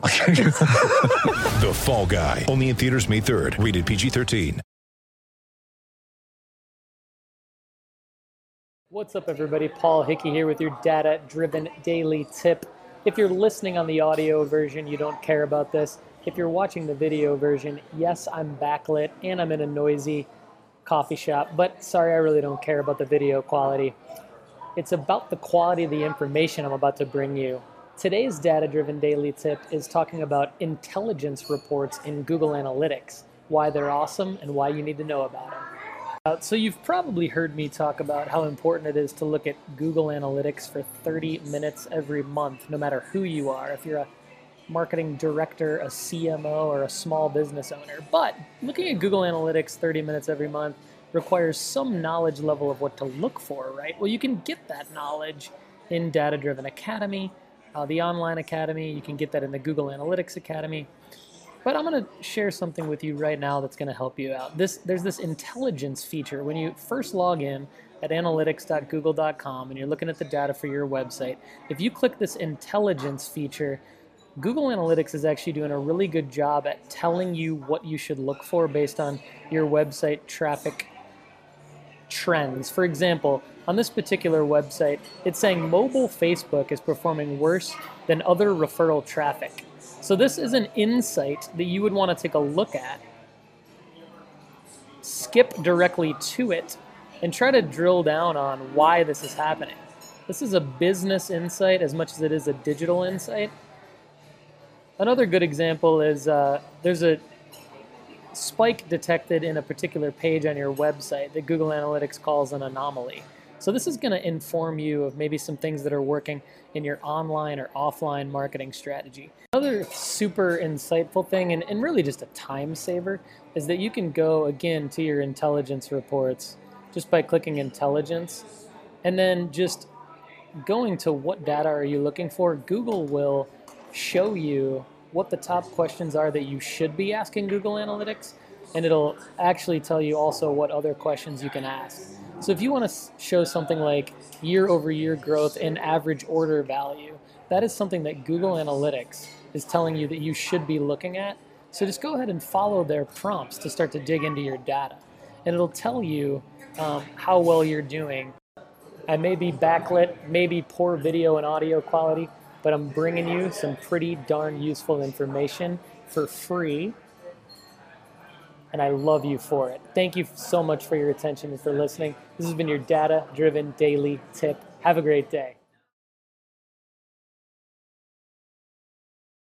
The Fall Guy. Only in theaters May 3rd. Rated PG-13. What's up, everybody? Paul Hickey here with your data driven daily tip. If you're listening on the audio version, you don't care about this. If you're watching the video version, yes, I'm backlit and I'm in a noisy coffee shop, but sorry, I really don't care about the video quality. It's about the quality of the information I'm about to bring you. Today's data driven daily tip is talking about intelligence reports in Google Analytics, why they're awesome, and why you need to know about them. Uh, so you've probably heard me talk about how important it is to look at Google Analytics for 30 minutes every month, no matter who you are. If you're a marketing director, a CMO, or a small business owner. But looking at Google Analytics 30 minutes every month requires some knowledge level of what to look for, right? Well, you can get that knowledge in Data Driven Academy, uh, the online academy. You can get that in the Google Analytics Academy. But I'm going to share something with you right now that's going to help you out. This there's this intelligence feature when you first log in at analytics.google.com and you're looking at the data for your website. If you click this intelligence feature, Google Analytics is actually doing a really good job at telling you what you should look for based on your website traffic trends. For example, on this particular website, it's saying mobile Facebook is performing worse than other referral traffic. So this is an insight that you would want to take a look at. Skip directly to it and try to drill down on why this is happening. This is a business insight as much as it is a digital insight. Another good example is uh, there's a spike detected in a particular page on your website that Google Analytics calls an anomaly. So this is going to inform you of maybe some things that are working in your online or offline marketing strategy. Another super insightful thing, and, and really just a time saver, is that you can go again to your intelligence reports just by clicking intelligence and then just going to what data are you looking for. Google will show you what the top questions are that you should be asking Google Analytics, and it'll actually tell you also what other questions you can ask. So if you want to show something like year over year growth in average order value, that is something that Google Analytics is telling you that you should be looking at. So just go ahead and follow their prompts to start to dig into your data. And it'll tell you um, how well you're doing. I may be backlit, maybe poor video and audio quality, but I'm bringing you some pretty darn useful information for free and I love you for it. Thank you so much for your attention and for listening. This has been your data driven daily tip. Have a great day.